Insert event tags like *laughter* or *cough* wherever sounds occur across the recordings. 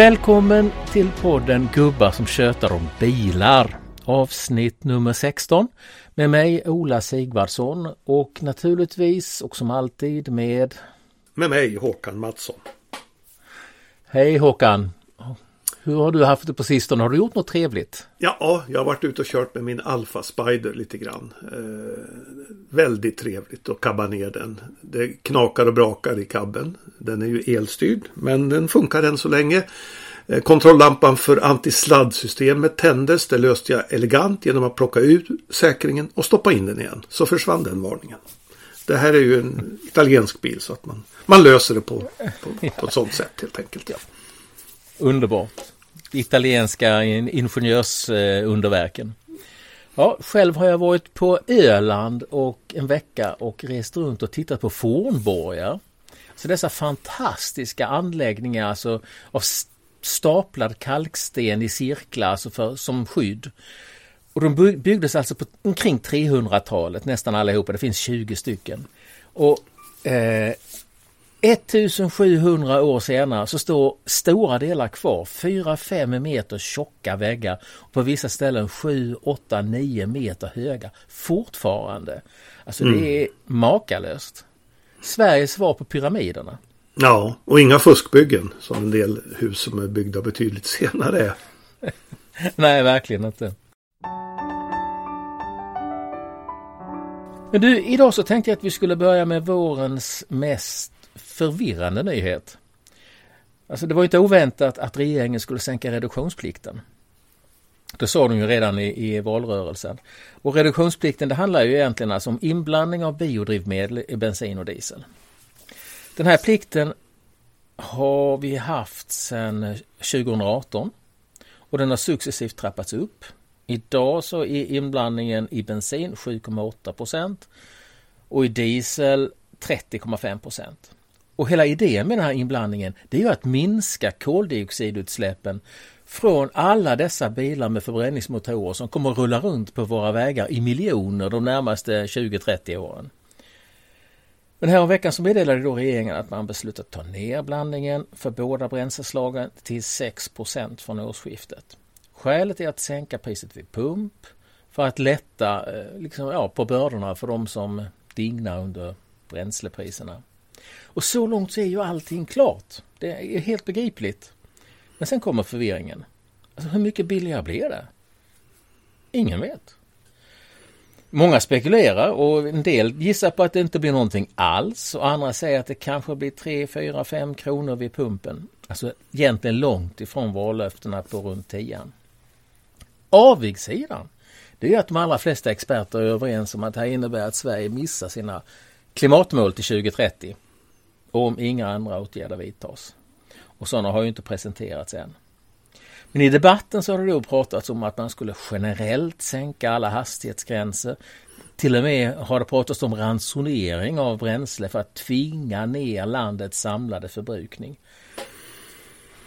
Välkommen till podden Gubbar som tjötar om bilar. Avsnitt nummer 16 med mig Ola Sigvardsson och naturligtvis och som alltid med med mig Håkan Mattsson. Hej Håkan! Hur har du haft det på sistone? Har du gjort något trevligt? Ja, jag har varit ute och kört med min Alfa Spider lite grann. Eh, väldigt trevligt att kabba ner den. Det knakar och brakar i kabben. Den är ju elstyrd men den funkar än så länge. Eh, kontrolllampan för antisladdsystemet tändes. Det löste jag elegant genom att plocka ut säkringen och stoppa in den igen. Så försvann den varningen. Det här är ju en italiensk bil så att man, man löser det på, på, på ett sådant sätt helt enkelt. Ja. Underbart. Italienska ingenjörsunderverken. Ja, själv har jag varit på Öland och en vecka och rest runt och tittat på fornborgar. Så dessa fantastiska anläggningar alltså av staplad kalksten i cirklar alltså för, som skydd. Och de byggdes alltså på omkring 300-talet, nästan allihopa. Det finns 20 stycken. Och eh, 1700 år senare så står stora delar kvar, 4-5 meter tjocka väggar och på vissa ställen 7, 8, 9 meter höga fortfarande. Alltså mm. det är makalöst. Sveriges svar på pyramiderna. Ja, och inga fuskbyggen som en del hus som är byggda betydligt *laughs* senare är. *laughs* Nej, verkligen inte. Men du, idag så tänkte jag att vi skulle börja med vårens mest förvirrande nyhet. Alltså det var inte oväntat att regeringen skulle sänka reduktionsplikten. Det sa de ju redan i, i valrörelsen. Och reduktionsplikten det handlar ju egentligen alltså om inblandning av biodrivmedel i bensin och diesel. Den här plikten har vi haft sedan 2018 och den har successivt trappats upp. Idag så är inblandningen i bensin 7,8 procent och i diesel 30,5 procent. Och hela idén med den här inblandningen det är ju att minska koldioxidutsläppen från alla dessa bilar med förbränningsmotorer som kommer att rulla runt på våra vägar i miljoner de närmaste 20-30 åren. Men här veckan så meddelade då regeringen att man beslutat ta ner blandningen för båda bränsleslagen till 6% från årsskiftet. Skälet är att sänka priset vid pump för att lätta eh, liksom, ja, på bördorna för de som dignar under bränslepriserna. Och så långt så är ju allting klart. Det är helt begripligt. Men sen kommer förvirringen. Alltså hur mycket billigare blir det? Ingen vet. Många spekulerar och en del gissar på att det inte blir någonting alls och andra säger att det kanske blir 3, 4, 5 kronor vid pumpen. Alltså egentligen långt ifrån vallöftena på runt 10. Avigsidan det är att de allra flesta experter är överens om att det här innebär att Sverige missar sina klimatmål till 2030 om inga andra åtgärder vidtas. Och sådana har ju inte presenterats än. Men i debatten så har det då pratats om att man skulle generellt sänka alla hastighetsgränser. Till och med har det pratats om ransonering av bränsle för att tvinga ner landets samlade förbrukning.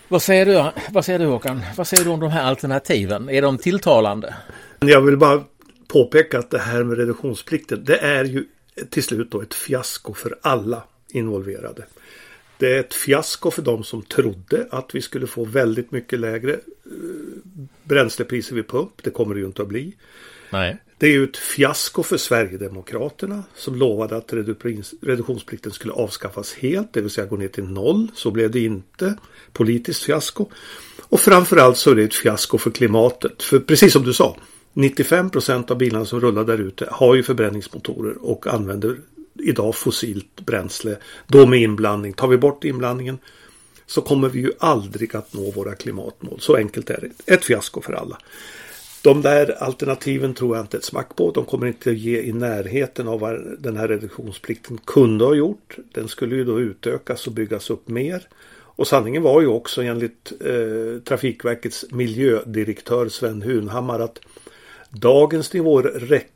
Vad säger du, vad säger du Håkan? Vad säger du om de här alternativen? Är de tilltalande? Jag vill bara påpeka att det här med reduktionsplikten det är ju till slut då ett fiasko för alla involverade. Det är ett fiasko för de som trodde att vi skulle få väldigt mycket lägre eh, bränslepriser vid pump. Det kommer det ju inte att bli. Nej. Det är ju ett fiasko för Sverigedemokraterna som lovade att reduktionsplikten skulle avskaffas helt, det vill säga gå ner till noll. Så blev det inte. Politiskt fiasko. Och framförallt så är det ett fiasko för klimatet. För precis som du sa, 95 procent av bilarna som rullar där ute har ju förbränningsmotorer och använder idag fossilt bränsle. Då med inblandning. Tar vi bort inblandningen så kommer vi ju aldrig att nå våra klimatmål. Så enkelt är det. Ett fiasko för alla. De där alternativen tror jag inte ett smack på. De kommer inte ge i närheten av vad den här reduktionsplikten kunde ha gjort. Den skulle ju då utökas och byggas upp mer. Och sanningen var ju också enligt eh, Trafikverkets miljödirektör Sven Hunhammar att dagens nivåer räcker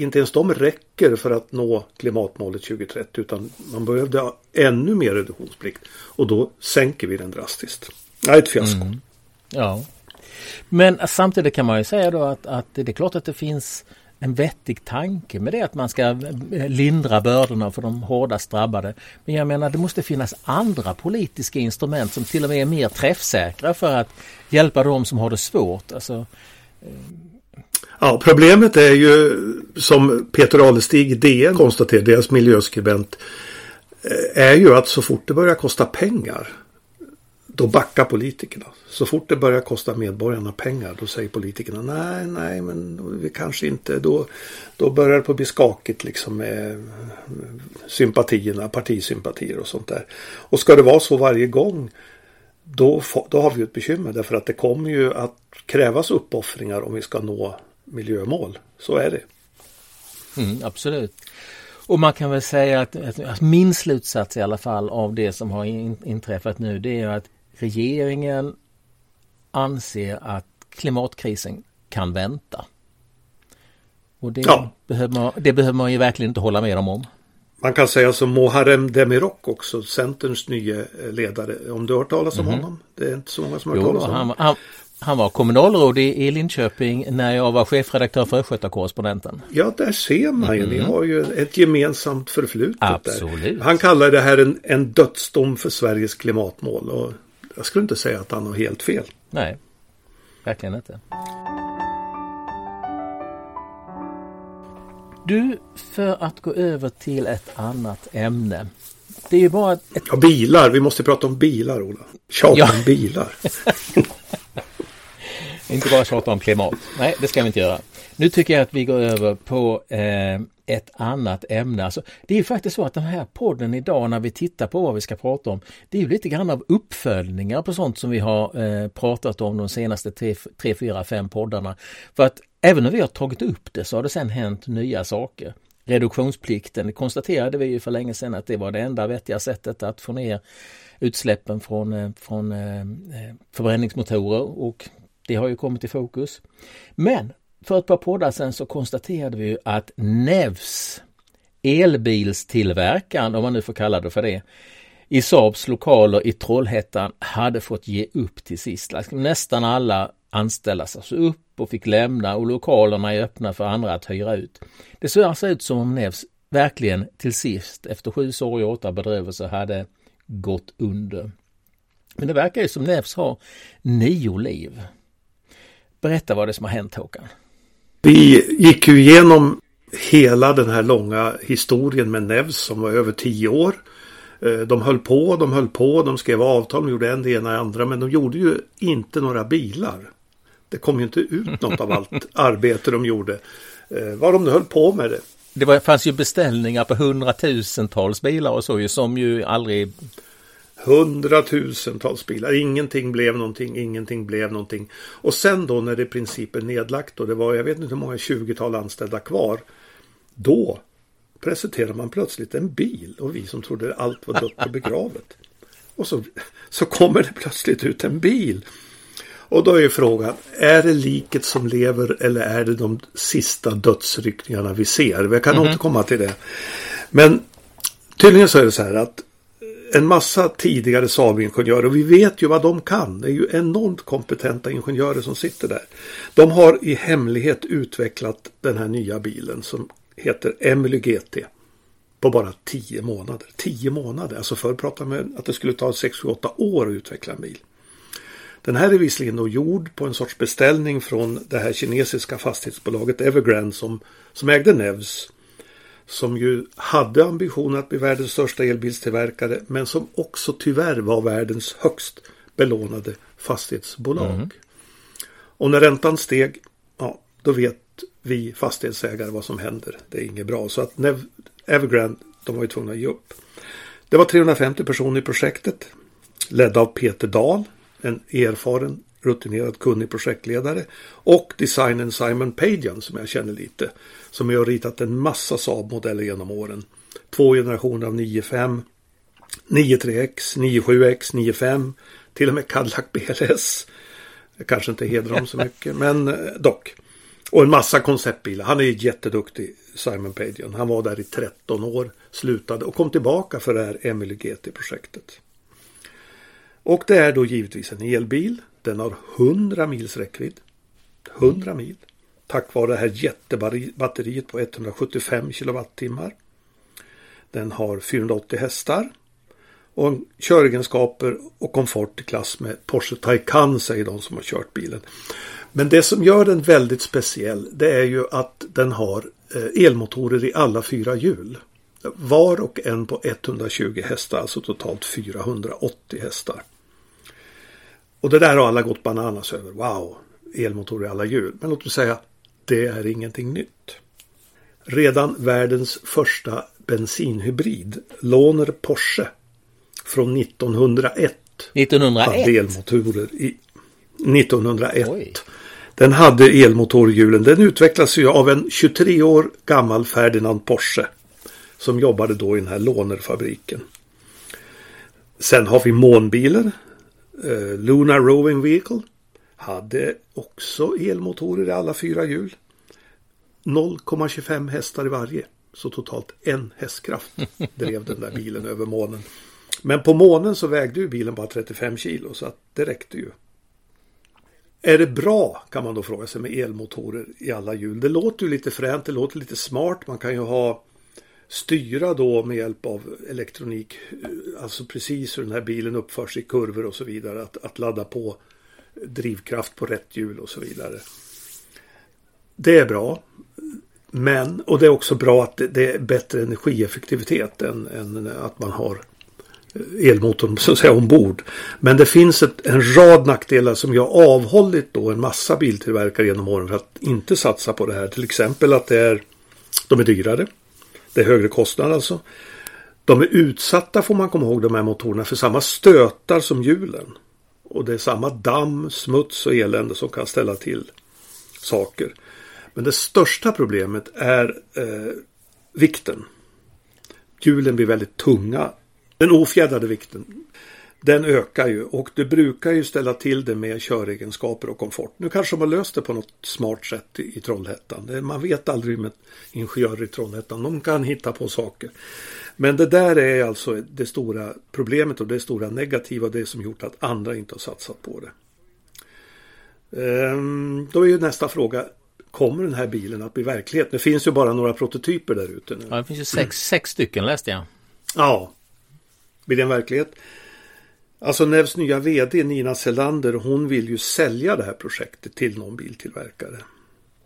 inte ens de räcker för att nå klimatmålet 2030 utan man behövde ha ännu mer reduktionsplikt och då sänker vi den drastiskt. Det är ett fiasko. Mm. Ja. Men samtidigt kan man ju säga då att, att det är klart att det finns en vettig tanke med det att man ska lindra bördorna för de hårdast drabbade. Men jag menar det måste finnas andra politiska instrument som till och med är mer träffsäkra för att hjälpa de som har det svårt. Alltså, eh, Ja, problemet är ju som Peter Alestig i DN konstaterar, deras miljöskribent, eh, är ju att så fort det börjar kosta pengar då backar politikerna. Så fort det börjar kosta medborgarna pengar då säger politikerna nej, nej, men vi kanske inte. Då, då börjar det på bli skakigt liksom med eh, sympatierna, partisympatier och sånt där. Och ska det vara så varje gång då, då har vi ett bekymmer därför att det kommer ju att krävas uppoffringar om vi ska nå miljömål. Så är det. Mm, absolut. Och man kan väl säga att, att, min slutsats i alla fall av det som har in, inträffat nu det är att regeringen anser att klimatkrisen kan vänta. Och det, ja. behöver man, det behöver man ju verkligen inte hålla med dem om. Man kan säga som Muharrem Demirok också, Centerns nye ledare. Om du har hört talas om mm. honom? Det är inte så många som har hört talas om honom. Han, han var kommunalråd i Linköping när jag var chefredaktör för Östgötakorrespondenten. Ja, där ser man ju. Mm. Ni har ju ett gemensamt förflutet Absolut. där. Han kallar det här en, en dödsdom för Sveriges klimatmål. Och jag skulle inte säga att han har helt fel. Nej, verkligen inte. Du, för att gå över till ett annat ämne. Det är ju bara ett... Ja, bilar. Vi måste prata om bilar, Ola. Tjata ja. om bilar. *laughs* Inte bara tjata om klimat. Nej, det ska vi inte göra. Nu tycker jag att vi går över på eh, ett annat ämne. Alltså, det är ju faktiskt så att den här podden idag när vi tittar på vad vi ska prata om, det är ju lite grann av uppföljningar på sånt som vi har eh, pratat om de senaste tre, tre, fyra, fem poddarna. För att även när vi har tagit upp det så har det sen hänt nya saker. Reduktionsplikten konstaterade vi ju för länge sedan att det var det enda vettiga sättet att få ner utsläppen från, eh, från eh, eh, förbränningsmotorer och det har ju kommit i fokus. Men för ett par poddar sedan så konstaterade vi att Nevs elbilstillverkaren, om man nu får kalla det för det, i Saabs lokaler i Trollhättan hade fått ge upp till sist. Nästan alla anställda sades upp och fick lämna och lokalerna är öppna för andra att hyra ut. Det ser alltså ut som om Nevs verkligen till sist, efter sju sorg och åtta bedrövelser, hade gått under. Men det verkar ju som Nevs har nio liv. Berätta vad det är som har hänt Håkan. Vi gick ju igenom hela den här långa historien med Nevs som var över tio år. Eh, de höll på, de höll på, de skrev avtal, de gjorde en det ena och andra men de gjorde ju inte några bilar. Det kom ju inte ut *laughs* något av allt arbete de gjorde. Eh, vad de nu höll på med det. Det var, fanns ju beställningar på hundratusentals bilar och så ju som ju aldrig Hundratusentals bilar. Ingenting blev någonting, ingenting blev någonting. Och sen då när det i princip är nedlagt och det var, jag vet inte hur många 20-tal anställda kvar. Då presenterar man plötsligt en bil och vi som trodde allt var dött och begravet. Och så, så kommer det plötsligt ut en bil. Och då är ju frågan, är det liket som lever eller är det de sista dödsryckningarna vi ser? Vi kan mm -hmm. återkomma till det. Men tydligen så är det så här att en massa tidigare Saab-ingenjörer och vi vet ju vad de kan. Det är ju enormt kompetenta ingenjörer som sitter där. De har i hemlighet utvecklat den här nya bilen som heter Emily GT. På bara 10 månader. 10 månader. Alltså förr pratade man att det skulle ta 6-8 år att utveckla en bil. Den här är visserligen då gjord på en sorts beställning från det här kinesiska fastighetsbolaget Evergrande som, som ägde Nevs som ju hade ambitionen att bli världens största elbilstillverkare men som också tyvärr var världens högst belånade fastighetsbolag. Mm. Och när räntan steg, ja, då vet vi fastighetsägare vad som händer. Det är inget bra. Så att Nev Evergrande, de var ju tvungna att ge upp. Det var 350 personer i projektet. Ledda av Peter Dahl, en erfaren rutinerad kunnig projektledare och designen Simon Pagian som jag känner lite. Som har ritat en massa Saab-modeller genom åren. Två generationer av 95, 93X, 97X, 95, till och med Cadillac BLS. Jag kanske inte hedrar dem så mycket, men eh, dock. Och en massa konceptbilar. Han är jätteduktig, Simon Pagian. Han var där i 13 år, slutade och kom tillbaka för det här Emily GT-projektet. Och det är då givetvis en elbil den har 100 mils räckvidd. 100 mil. tack vare det här jättebatteriet på 175 kilowattimmar. Den har 480 hästar och köregenskaper och komfort i klass med Porsche Taycan säger de som har kört bilen. Men det som gör den väldigt speciell det är ju att den har eh, elmotorer i alla fyra hjul. Var och en på 120 hästar, alltså totalt 480 hästar. Och det där har alla gått bananas över. Wow, elmotorer i alla hjul. Men låt mig säga, det är ingenting nytt. Redan världens första bensinhybrid, Låner Porsche, från 1901. 1901? Hade elmotorer i 1901. Oj. Den hade elmotorhjulen. Den utvecklades ju av en 23 år gammal Ferdinand Porsche. Som jobbade då i den här lånerfabriken. Sen har vi månbilar. Eh, Lunar Roving Vehicle. Hade också elmotorer i alla fyra hjul. 0,25 hästar i varje. Så totalt en hästkraft *laughs* drev den där bilen över månen. Men på månen så vägde ju bilen bara 35 kilo så att det räckte ju. Är det bra kan man då fråga sig med elmotorer i alla hjul. Det låter ju lite fränt, det låter lite smart. Man kan ju ha styra då med hjälp av elektronik. Eh, alltså precis hur den här bilen uppförs i kurvor och så vidare. Att, att ladda på drivkraft på rätt hjul och så vidare. Det är bra. Men, och det är också bra att det, det är bättre energieffektivitet än, än att man har eh, elmotorn så att säga ombord. Men det finns ett, en rad nackdelar som jag avhållit då en massa biltillverkare genom åren för att inte satsa på det här. Till exempel att det är, de är dyrare. Det är högre kostnad alltså. De är utsatta får man komma ihåg de här motorerna för samma stötar som hjulen. Och det är samma damm, smuts och elände som kan ställa till saker. Men det största problemet är eh, vikten. Hjulen blir väldigt tunga den ofjädrade vikten. Den ökar ju och det brukar ju ställa till det med köregenskaper och komfort. Nu kanske de har löst det på något smart sätt i, Trollhättan. Man vet aldrig med ingenjörer i Trollhättan. De kan hitta på saker. Men det där är alltså det stora problemet och det stora negativa. Det som gjort att andra inte har satsat på det. Ehm, då är ju nästa fråga. Kommer den här bilen att bli verklighet? Det finns ju bara några prototyper där ute nu. Ja, det finns ju sex, sex stycken läste jag. Ja, blir det en verklighet? Alltså Nevs nya vd Nina Selander hon vill ju sälja det här projektet till någon biltillverkare.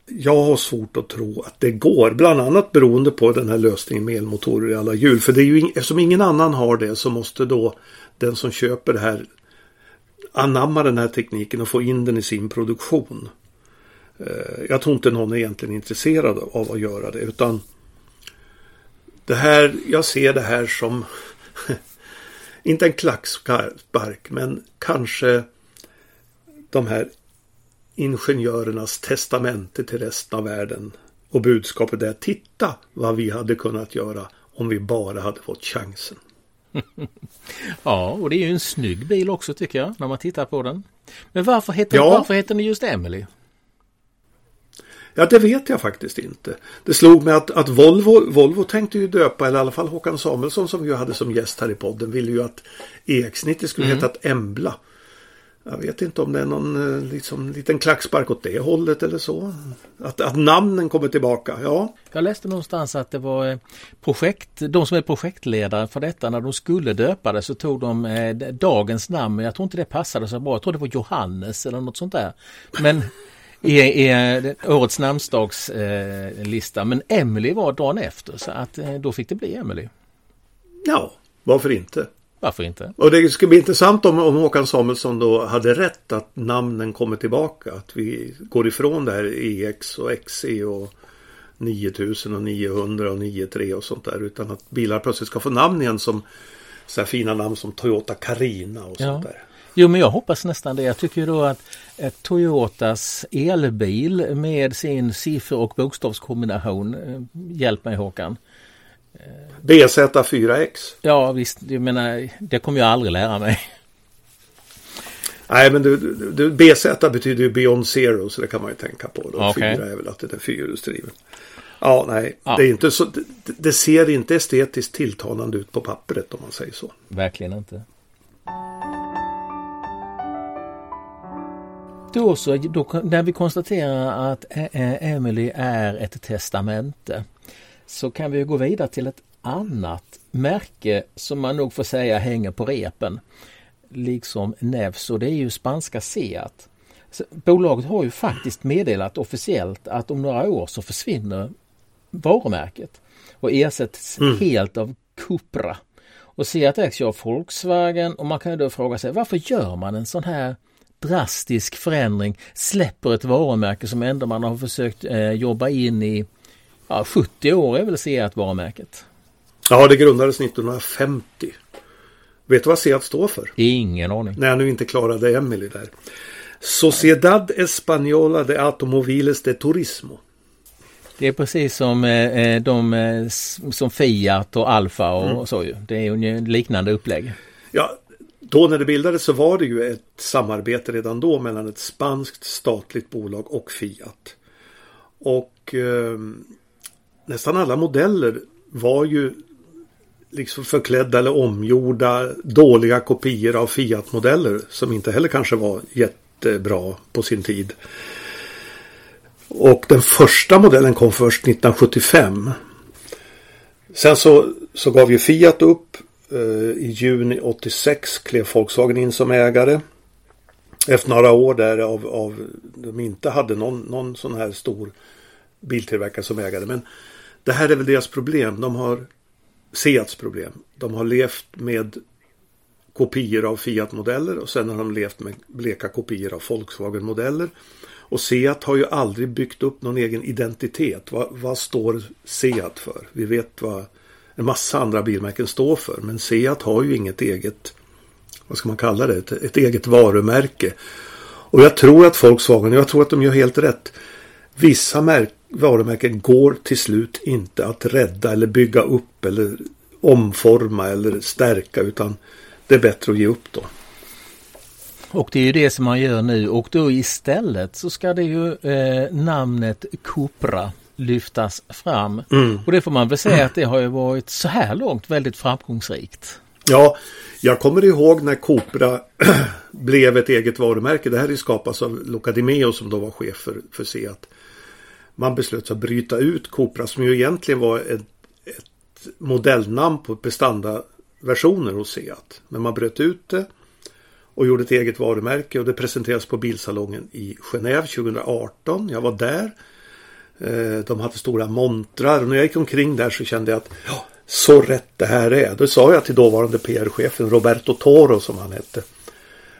Jag har svårt att tro att det går, bland annat beroende på den här lösningen med elmotorer i alla hjul. För det är ju, eftersom ingen annan har det så måste då den som köper det här anamma den här tekniken och få in den i sin produktion. Eh, jag tror inte någon är egentligen intresserad av att göra det utan det här, jag ser det här som *laughs* inte en klackspark men kanske de här ingenjörernas testamente till resten av världen. Och budskapet är titta vad vi hade kunnat göra om vi bara hade fått chansen. *laughs* ja, och det är ju en snygg bil också tycker jag när man tittar på den. Men varför heter, ja. varför heter den just Emily? Ja, det vet jag faktiskt inte. Det slog mig att, att Volvo, Volvo tänkte ju döpa, eller i alla fall Håkan Samuelsson som vi hade som gäst här i podden, ville ju att EX90 skulle mm. hetat Embla. Jag vet inte om det är någon eh, liksom, liten klackspark åt det hållet eller så. Att, att namnen kommer tillbaka, ja. Jag läste någonstans att det var eh, projekt, de som är projektledare för detta, när de skulle döpa det så tog de eh, dagens namn. Jag tror inte det passade så bra. Jag tror det var Johannes eller något sånt där. Men i, i årets namnsdagslista. Eh, men Emily var dagen efter så att eh, då fick det bli Emily. Ja, varför inte? Varför inte? Och det skulle bli intressant om, om Håkan Samuelsson då hade rätt att namnen kommer tillbaka. Att vi går ifrån det här EX och XE och 9000 och 900 och 93 och sånt där. Utan att bilar plötsligt ska få namn igen som så här fina namn som Toyota Carina och ja. sånt där. Jo men jag hoppas nästan det. Jag tycker då att Toyotas elbil med sin siffror och bokstavskombination, eh, hjälp mig Håkan. BZ4X. Ja visst, jag menar det kommer jag aldrig lära mig. Nej men du, du, BZ betyder ju Beyond Zero så det kan man ju tänka på. Då. Okay. Fyra är väl att det är fyrhjulsdriven. Ja, nej, ja. det är inte så. Det, det ser inte estetiskt tilltalande ut på pappret om man säger så. Verkligen inte. Då så, då, när vi konstaterar att Emily är ett testamente så kan vi gå vidare till ett annat märke som man nog får säga hänger på repen. Liksom Nevs och det är ju spanska Seat. Så bolaget har ju faktiskt meddelat officiellt att om några år så försvinner varumärket och ersätts mm. helt av Cupra. Och Seat ägs ju av Volkswagen och man kan ju då fråga sig varför gör man en sån här drastisk förändring, släpper ett varumärke som ändå man har försökt eh, jobba in i ja, 70 år är väl Seat varumärket. Ja, det grundades 1950. Vet du vad Seat står för? Ingen aning. När jag nu inte klarade Emily där. Sociedad Española de Automoviles de Turismo. Det är precis som eh, eh de eh, som Fiat och Alfa och, mm. så ju. Det är ju liknande upplägg. Ja, då när det bildades så var det ju ett samarbete redan då mellan ett spanskt statligt bolag och Fiat. Och eh, nästan alla modeller var ju liksom förklädda eller omgjorda dåliga kopior av Fiat-modeller som inte heller kanske var jättebra på sin tid. Och den första modellen kom först 1975. Sen så, så gav ju Fiat upp. Eh, I juni 86 klev Volkswagen in som ägare. Efter några år där av, av de inte hade någon, någon sån här stor biltillverkare som ägare. Men det här är väl deras problem. De har Seats problem. De har levt med kopior av Fiat-modeller och sen har de levt med bleka kopior av Volkswagen-modeller. Och Seat har ju aldrig byggt upp någon egen identitet. Vad, vad, står Seat för? Vi vet vad en massa andra bilmärken står för. Men Seat har ju inget eget, vad ska man kalla det, ett, ett eget varumärke. Och jag tror att Volkswagen, jag tror att de gör helt rätt. Vissa märk, varumärken går till slut inte att rädda eller bygga upp eller omforma eller stärka utan det är bättre att ge upp då. Och det är ju det som man gör nu och då istället så ska det ju eh, namnet Cupra lyftas fram. Mm. Och det får man väl säga att det har ju varit så här långt väldigt framgångsrikt. Ja, jag kommer ihåg när Cupra *clears throat* blev ett eget varumärke. Det här är skapas av Luca Di Meo som då var chef för, för Seat. Man beslöt sig att bryta ut Cupra som ju egentligen var ett, ett modellnamn på prestandaversioner hos Seat. Men man bröt ut det och gjorde ett eget varumärke och det presenterades på bilsalongen i Genève 2018. Jag var där. Eh, de hade stora montrar och när jag gick omkring där så kände jag att ja, så rätt det här är. Då sa jag till dåvarande PR-chefen Roberto Toro som han hette.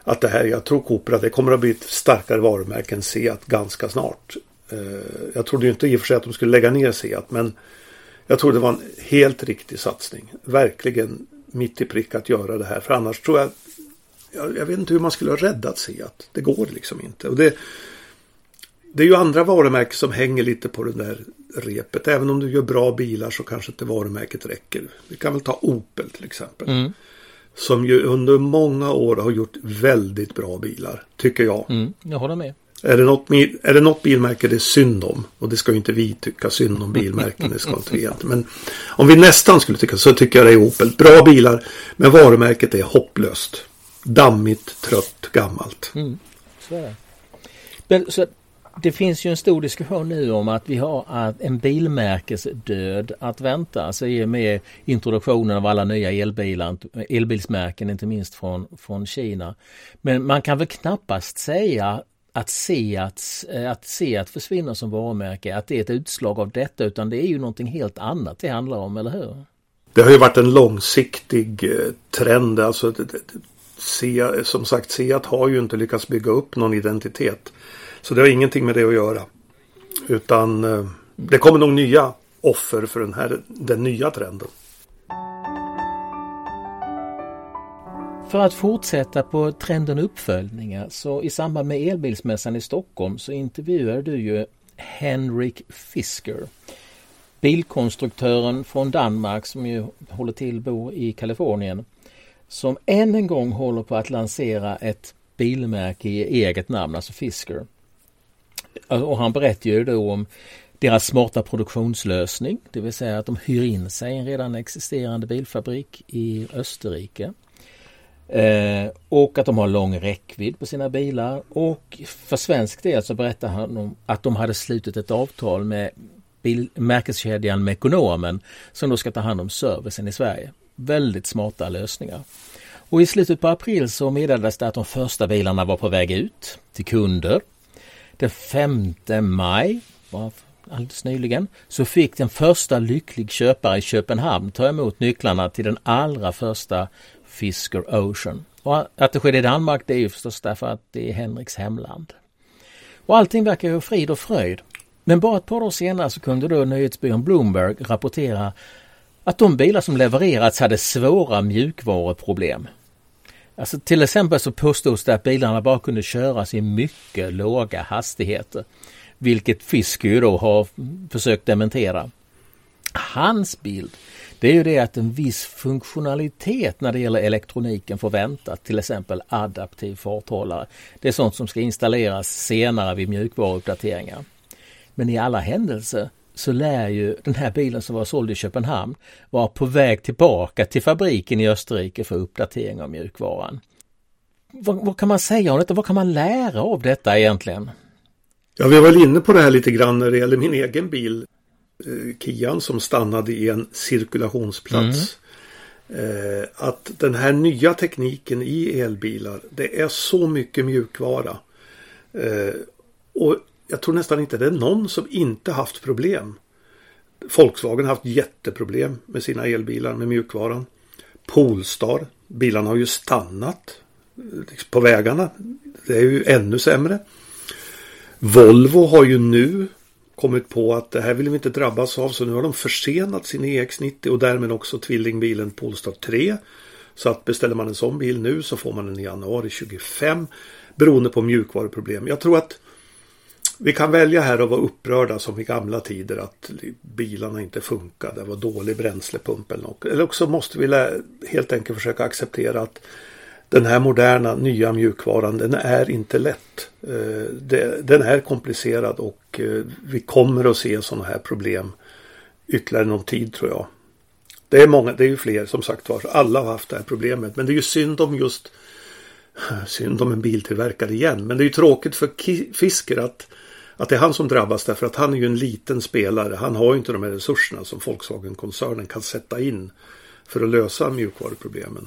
Att det här, jag tror Copra, det kommer att bli ett starkare varumärke än Seat ganska snart. Eh, jag trodde ju inte i och för sig att de skulle lägga ner Seat men jag tror det var en helt riktig satsning. Verkligen mitt i prick att göra det här. För annars tror jag jag, jag, vet inte hur man skulle ha räddat Seat. Det går liksom inte. Och det, det är ju andra varumärken som hänger lite på det där repet. Även om du gör bra bilar så kanske inte varumärket räcker. Vi kan väl ta Opel till exempel. Mm. Som ju under många år har gjort väldigt bra bilar. Tycker jag. Mm, jag håller med. Är det, något, är det något bilmärke det är synd om. Och det ska ju inte vi tycka synd om bilmärken. Det ska inte vi egentligen. Men om vi nästan skulle tycka så tycker jag det är Opel. Bra bilar. Men varumärket är hopplöst dammigt, trött, gammalt. Mm, så är det. Men, så det finns ju en stor diskussion nu om att vi har en bilmärkesdöd att vänta. Alltså i och med introduktionen av alla nya elbilar, elbilsmärken, inte minst från, från Kina. Men man kan väl knappast säga att Seat, eh, att Seat försvinner som varumärke, att det är ett utslag av detta utan det är ju någonting helt annat det handlar om, eller hur? Det har ju varit en långsiktig eh, trend. Alltså Seat, som sagt, Seat har ju inte lyckats bygga upp någon identitet. Så det har ingenting med det att göra. Utan eh, det kommer nog nya offer för den här den nya trenden. För att fortsätta på trenden uppföljningar så i samband med elbilsmässan i Stockholm så intervjuade du ju Henrik Fisker. Bilkonstruktören från Danmark som ju håller till bor i Kalifornien som än en gång håller på att lansera ett bilmärke i eget namn, alltså Fisker. Och han berättar ju då om deras smarta produktionslösning, det vill säga att de hyr in sig i en redan existerande bilfabrik i Österrike. Eh, och att de har lång räckvidd på sina bilar. Och för svensk del så berättar han om att de hade slutit ett avtal med bil, märkeskedjan Mekonomen som då ska ta hand om servicen i Sverige. Väldigt smarta lösningar. Och i slutet på april så meddelades det att de första bilarna var på väg ut till kunder. Den 5 maj, alldeles nyligen, så fick den första lycklig köpare i Köpenhamn ta emot nycklarna till den allra första Fisker Ocean. Och att det skedde i Danmark det är ju förstås därför att det är Henriks hemland. Och allting verkar ju frid och fröjd. Men bara ett par år senare så kunde då nyhetsbyrån Bloomberg rapportera att de bilar som levererats hade svåra mjukvaruproblem. Alltså till exempel så påstods det att bilarna bara kunde köras i mycket låga hastigheter. Vilket Fisker ju då har försökt dementera. Hans bild det är ju det att en viss funktionalitet när det gäller elektroniken får vänta, till exempel adaptiv farthållare. Det är sånt som ska installeras senare vid mjukvaruuppdateringar. Men i alla händelser så lär ju den här bilen som var såld i Köpenhamn vara på väg tillbaka till fabriken i Österrike för uppdatering av mjukvaran. Vad, vad kan man säga om detta? Vad kan man lära av detta egentligen? Ja, vi var inne på det här lite grann när det gäller min egen bil. Eh, Kian som stannade i en cirkulationsplats. Mm. Att den här nya tekniken i elbilar, det är så mycket mjukvara. Eh, och jag tror nästan inte det är någon som inte haft problem. Volkswagen har haft jätteproblem med sina elbilar med mjukvaran. Polestar, bilarna har ju stannat eh, liksom, på vägarna. Det är ju ännu sämre. Volvo har ju nu kommit på att det här vill vi inte drabbas av så nu har de försenat sin EX90 och därmed också tvillingbilen Polestar 3. Så att beställer man en sån bil nu så får man den i januari 25 beroende på mjukvaruproblem. Jag tror att vi kan välja här att vara upprörda som i gamla tider att bilarna inte funkade, Det var dålig bränslepump eller något. Eller också måste vi helt enkelt försöka acceptera att den här moderna nya mjukvaran den är inte lätt. Eh, den är komplicerad och eh, vi kommer att se sådana här problem ytterligare någon tid tror jag. Det är många, det är ju fler som sagt var. Alla har haft det här problemet. Men det är ju synd om just *laughs* synd om en biltillverkare igen. Men det är ju tråkigt för Fisker att, att det är han som drabbas därför att han är ju en liten spelare. Han har ju inte de här resurserna som Volkswagen-koncernen kan sätta in för att lösa mjukvaruproblemen.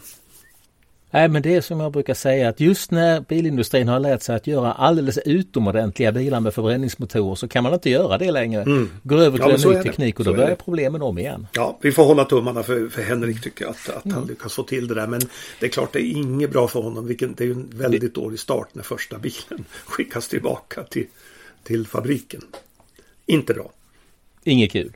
Nej men det är som jag brukar säga att just när bilindustrin har lärt sig att göra alldeles utomordentliga bilar med förbränningsmotorer så kan man inte göra det längre. Mm. Går över till ja, en ny teknik och då börjar problemen om igen. Ja, vi får hålla tummarna för, för Henrik tycker att, att mm. han lyckas få till det där. Men det är klart det är inget bra för honom. Vilken, det är en väldigt dålig start när första bilen *laughs* skickas tillbaka till, till fabriken. Inte bra. Inget kul.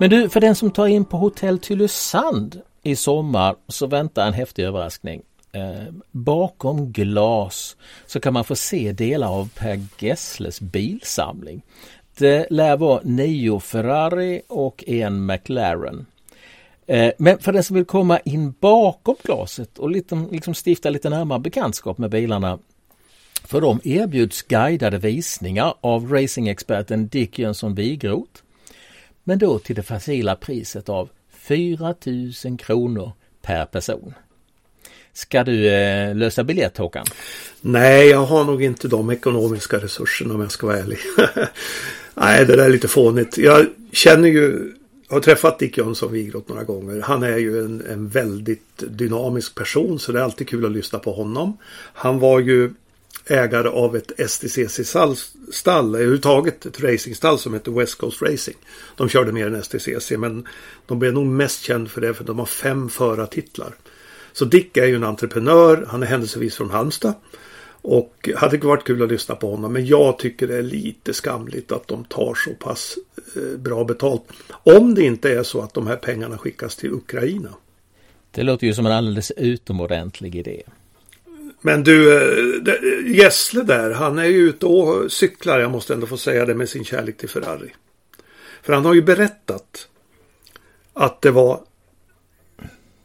Men du, för den som tar in på hotell Tylösand i sommar så väntar en häftig överraskning. Eh, bakom glas så kan man få se delar av Per Gessles bilsamling. Det lär vara nio Ferrari och en McLaren. Eh, men för den som vill komma in bakom glaset och lite, liksom stifta lite närmare bekantskap med bilarna för dem erbjuds guidade visningar av racingexperten Dick Jönsson Wigroth men då till det facila priset av 4000 kronor per person. Ska du eh, lösa biljett Håkan? Nej, jag har nog inte de ekonomiska resurserna om jag ska vara ärlig. *laughs* Nej, det där är lite fånigt. Jag känner ju, jag har träffat Dick Jönsson Wigroth några gånger. Han är ju en, en väldigt dynamisk person så det är alltid kul att lyssna på honom. Han var ju ägare av ett STCC-stall, överhuvudtaget ett racingstall som heter West Coast Racing. De körde mer än STCC men de blev nog mest känd för det för de har fem förartitlar. Så Dick är ju en entreprenör, han är händelsevis från Halmstad. Och hade varit kul att lyssna på honom men jag tycker det är lite skamligt att de tar så pass eh, bra betalt. Om det inte är så att de här pengarna skickas till Ukraina. Det låter ju som en alldeles utomordentlig idé. Men du, eh, Gessle där, han är ju ute och cyklar, jag måste ändå få säga det, med sin kärlek till Ferrari. För han har ju berättat att det var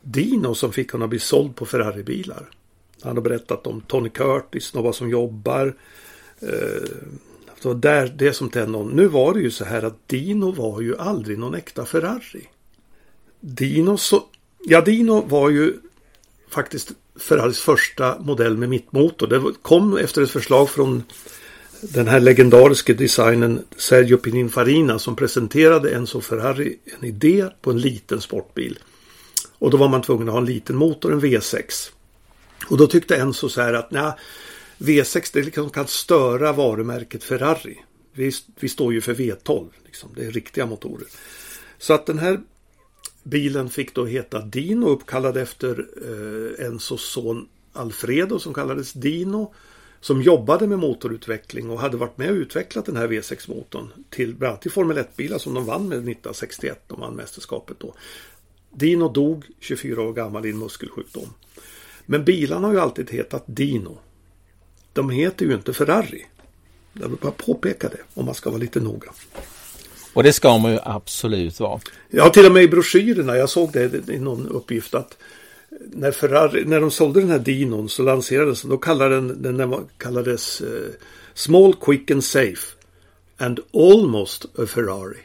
Dino som fick honom att bli såld på Ferrari-bilar. Han har berättat om Tony Curtis, några som jobbar. Eh, så där, det som tände honom. Nu var det ju så här att Dino var ju aldrig någon äkta Ferrari. Dino, så, ja Dino var ju faktiskt Ferraris första modell med mittmotor. Det kom efter ett förslag från den här legendariske designen Sergio Pininfarina som presenterade en som Ferrari en idé på en liten sportbil. Och då var man tvungen att ha en liten motor, en V6. Och då tyckte Enzo så här att nej, V6 det liksom kan störa varumärket Ferrari. Vi, vi står ju för V12, liksom. det är riktiga motorer. Så att den här bilen fick då heta Dino uppkallad efter eh, Enzos son Alfredo som kallades Dino. Som jobbade med motorutveckling och hade varit med och utvecklat den här V6-motorn till bland annat till Formel 1-bilar som de vann med 1961. De vann mästerskapet då. Dino dog 24 år gammal i en muskelsjukdom. Men bilarna har ju alltid hetat Dino. De heter ju inte Ferrari. Jag vill bara påpeka det om man ska vara lite noga. Och det ska man ju absolut vara. Ja, till och med i broschyrerna. Jag såg det i någon uppgift att när, Ferrari, när de sålde den här Dinon så lanserades den. Då kallades den, den kallades uh, Small, Quick and Safe. And almost a Ferrari.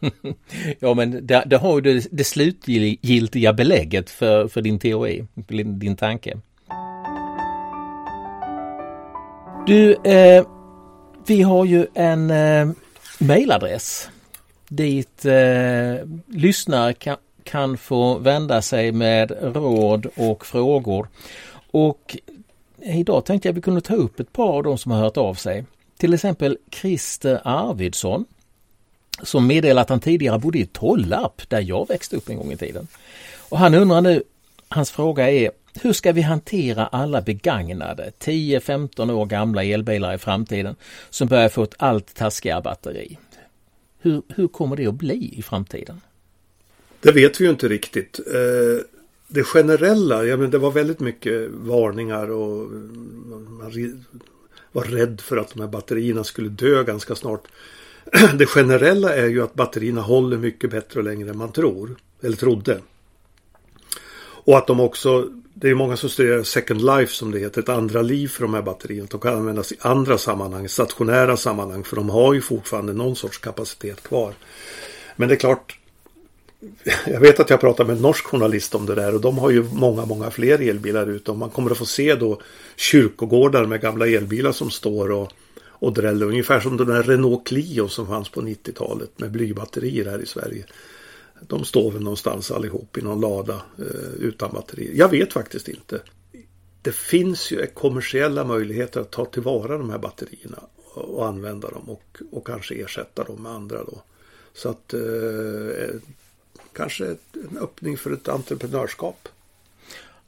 *laughs* ja men det, det har ju det, det slutgiltiga belägget för, för din teori, din, din tanke. Du, eh, vi har ju en eh, mailadress dit eh, lyssnare kan, kan få vända sig med råd och frågor. Och idag tänkte jag vi kunde ta upp ett par av de som har hört av sig. Till exempel Christer Arvidsson som meddelar att han tidigare bodde i Tollarp där jag växte upp en gång i tiden. Och han undrar nu, hans fråga är hur ska vi hantera alla begagnade 10-15 år gamla elbilar i framtiden som börjar få ett allt taskigare batteri? Hur, hur kommer det att bli i framtiden? Det vet vi ju inte riktigt. Eh, det generella, ja, men det var väldigt mycket varningar och eh, man var rädd för att de här batterierna skulle dö ganska snart. *clears throat* Det generella är ju att batterierna håller mycket bättre och längre än man tror. Eller trodde. Och att de också, det är många som studerar second life som det heter, ett andra liv för de här batterierna. De kan användas i andra sammanhang, stationära sammanhang, för de har ju fortfarande någon sorts kapacitet kvar. Men det är klart, *laughs* jag vet att jag pratar med en norsk journalist om det där och de har ju många, många fler elbilar ute. Och man kommer att få se då kyrkogårdar med gamla elbilar som står och, och dräller. Ungefär som den där Renault Clio som fanns på 90-talet med blybatterier här i Sverige. De står väl någonstans allihop i någon lada eh, utan batterier. Jag vet faktiskt inte. Det finns ju kommersiella möjligheter att ta tillvara de här batterierna och använda dem och, och kanske ersätta dem med andra då. Så att eh, kanske en öppning för ett entreprenörskap.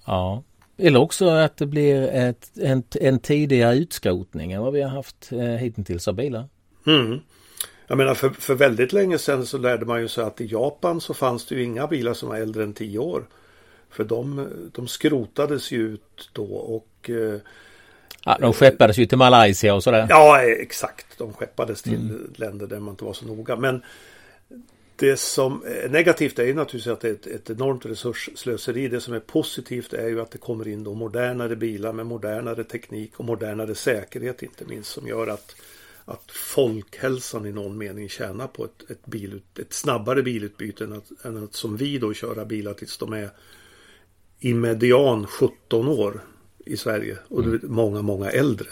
Ja, eller också att det blir ett, en, en tidigare utskrotning än vad vi har haft eh, hittills av bilar. Mm. Jag menar för, för väldigt länge sedan så lärde man ju sig att i Japan så fanns det ju inga bilar som var äldre än 10 år. För de, de skrotades ju ut då och eh, Ja, de skeppades ju till Malaysia och sådär. Ja, exakt. De skeppades till mm. länder där man inte var så noga. Men det som är negativt är ju naturligtvis att det är ett, ett enormt resursslöseri. Det som är positivt är ju att det kommer in då modernare bilar med modernare teknik och modernare säkerhet inte minst som gör att att folkhälsan i någon mening tjänar på ett, ett, bil, ett snabbare bilutbyte än att, än att som vi då köra bilar tills de är i median 17 år i Sverige och mm. många, många äldre.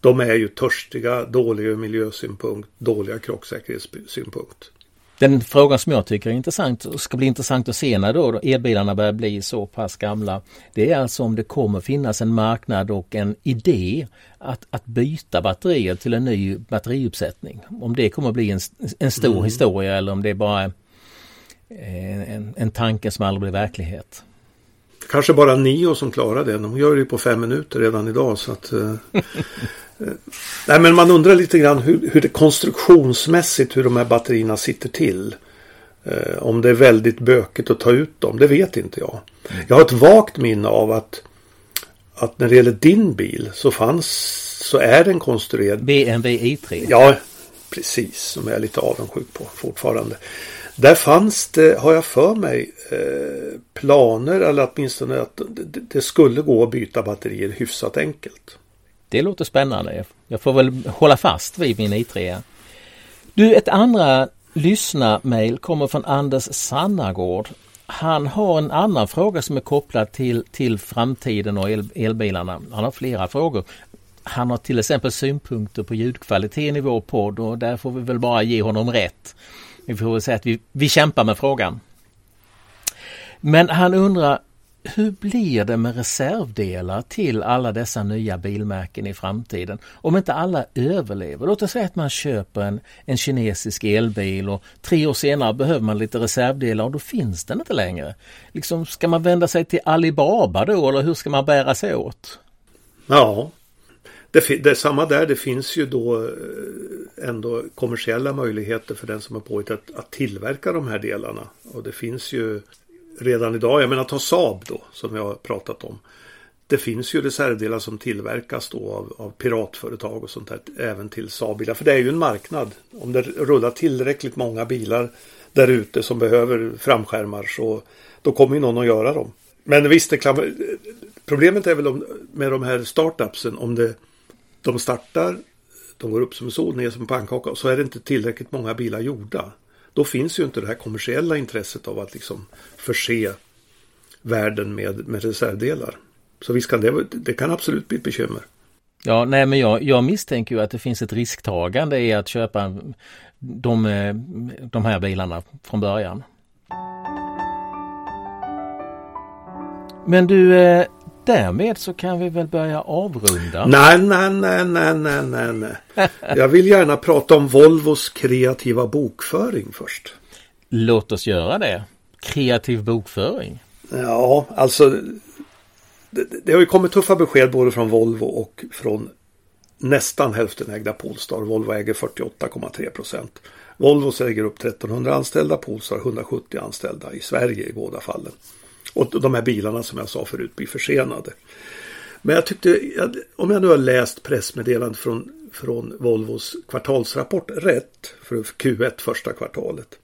De är ju törstiga, dåliga ur miljösynpunkt, dåliga krocksäkerhetssynpunkt. Den frågan som jag tycker är intressant och ska bli intressant att se när då elbilarna börjar bli så pass gamla. Det är alltså om det kommer finnas en marknad och en idé att, att byta batterier till en ny batteriuppsättning. Om det kommer bli en, en stor mm. historia eller om det är bara en, en, en tanke som aldrig blir verklighet. Kanske bara Nio som klarar det. De gör det på fem minuter redan idag. Så att, eh, *laughs* Nej men man undrar lite grann hur, hur det konstruktionsmässigt hur de här batterierna sitter till. Eh, om det är väldigt bökigt att ta ut dem, det vet inte jag. Mm. Jag har ett vagt minne av att, att när det gäller din bil så fanns så är den konstruerad. BMW i3. Ja, precis. Som jag är lite avundsjuk på fortfarande. Där fanns det, har jag för mig, eh, planer eller åtminstone att det, det skulle gå att byta batterier hyfsat enkelt. Det låter spännande. Jag får väl hålla fast vid min i3. Du, ett andra lyssnarmail kommer från Anders Sannagård. han har en annan fråga som är kopplad till, till framtiden och el, elbilarna. Han har flera frågor. Han har till exempel synpunkter på ljudkvaliteten i vår podd och där får vi väl bara ge honom rätt. Vi får väl säga att vi, vi kämpar med frågan. Men han undrar hur blir det med reservdelar till alla dessa nya bilmärken i framtiden? Om inte alla överlever. Låt oss säga att man köper en, en kinesisk elbil och tre år senare behöver man lite reservdelar och då finns den inte längre. Liksom, ska man vända sig till Alibaba då eller hur ska man bära sig åt? Ja, det, det är samma där. Det finns ju då eh, ändå kommersiella möjligheter för den som är påhittat att, att tillverka de här delarna. Och det finns ju redan idag. Jag menar ta Saab då som jag har pratat om. Det finns ju reservdelar som tillverkas då av, av piratföretag och sånt där även till Saab-bilar. För det är ju en marknad. Om det rullar tillräckligt många bilar där ute som behöver framskärmar så då kommer ju någon att göra dem. Men visst, det problemet är väl om, med de här startupsen om det, de startar, de går upp som en sol, ner som en pannkaka och så är det inte tillräckligt många bilar gjorda. Då finns ju inte det här kommersiella intresset av att liksom förse världen med, med reservdelar. Så visst kan det, det kan absolut bli ett bekymmer. Ja, nej men jag, jag misstänker ju att det finns ett risktagande i att köpa de, de här bilarna från början. Men du, eh, därmed så kan vi väl börja avrunda? Nej, nej, nej, nej, nej, nej, nej. Jag vill gärna prata om Volvos kreativa bokföring först. Låt oss göra det. Kreativ bokföring. Ja, alltså det, det har ju kommit tuffa besked både från Volvo och från nästan hälftenägda Polestar. Volvo äger 48,3 procent. Volvo äger upp 1300 anställda, Polestar 170 anställda i Sverige i båda fallen. Och de här bilarna som jag sa förut blir försenade. Men jag tyckte, om jag nu har läst pressmeddelandet från, från Volvos kvartalsrapport rätt för Q1 första kvartalet.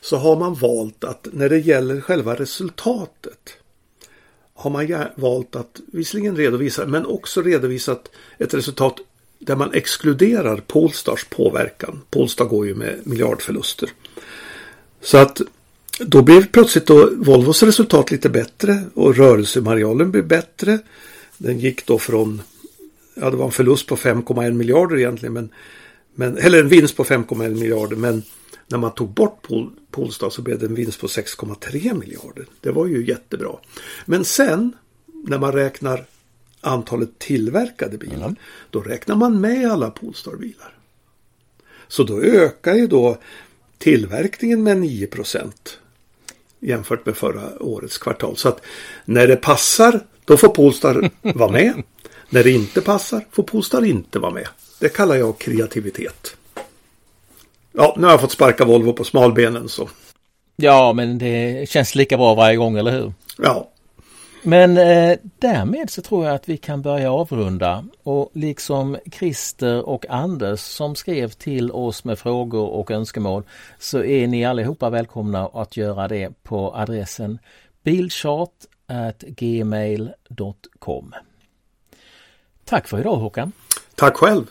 Så har man valt att när det gäller själva resultatet har man valt att visserligen redovisa men också redovisat ett resultat där man exkluderar Polestars påverkan. Polestar går ju med miljardförluster. Så att då blev plötsligt då Volvos resultat lite bättre och rörelsemarginalen blev bättre. Den gick då från, ja det var en förlust på 5,1 miljarder egentligen, men, men, eller en vinst på 5,1 miljarder, men när man tog bort Pol, Polestar så blev det en vinst på 6,3 miljarder. Det var ju jättebra. Men sen när man räknar antalet tillverkade bilar, mm. då räknar man med alla Polestar-bilar. Så då ökar ju då tillverkningen med 9 procent jämfört med förra årets kvartal. Så att när det passar, då får Polestar *laughs* vara med. När det inte passar får Polestar inte vara med. Det kallar jag kreativitet. Ja, nu har jag fått sparka Volvo på smalbenen så. Ja, men det känns lika bra varje gång, eller hur? Ja. Men eh, därmed så tror jag att vi kan börja avrunda och liksom Christer och Anders som skrev till oss med frågor och önskemål så är ni allihopa välkomna att göra det på adressen bilchat@gmail.com. Tack för idag Håkan. Tack själv.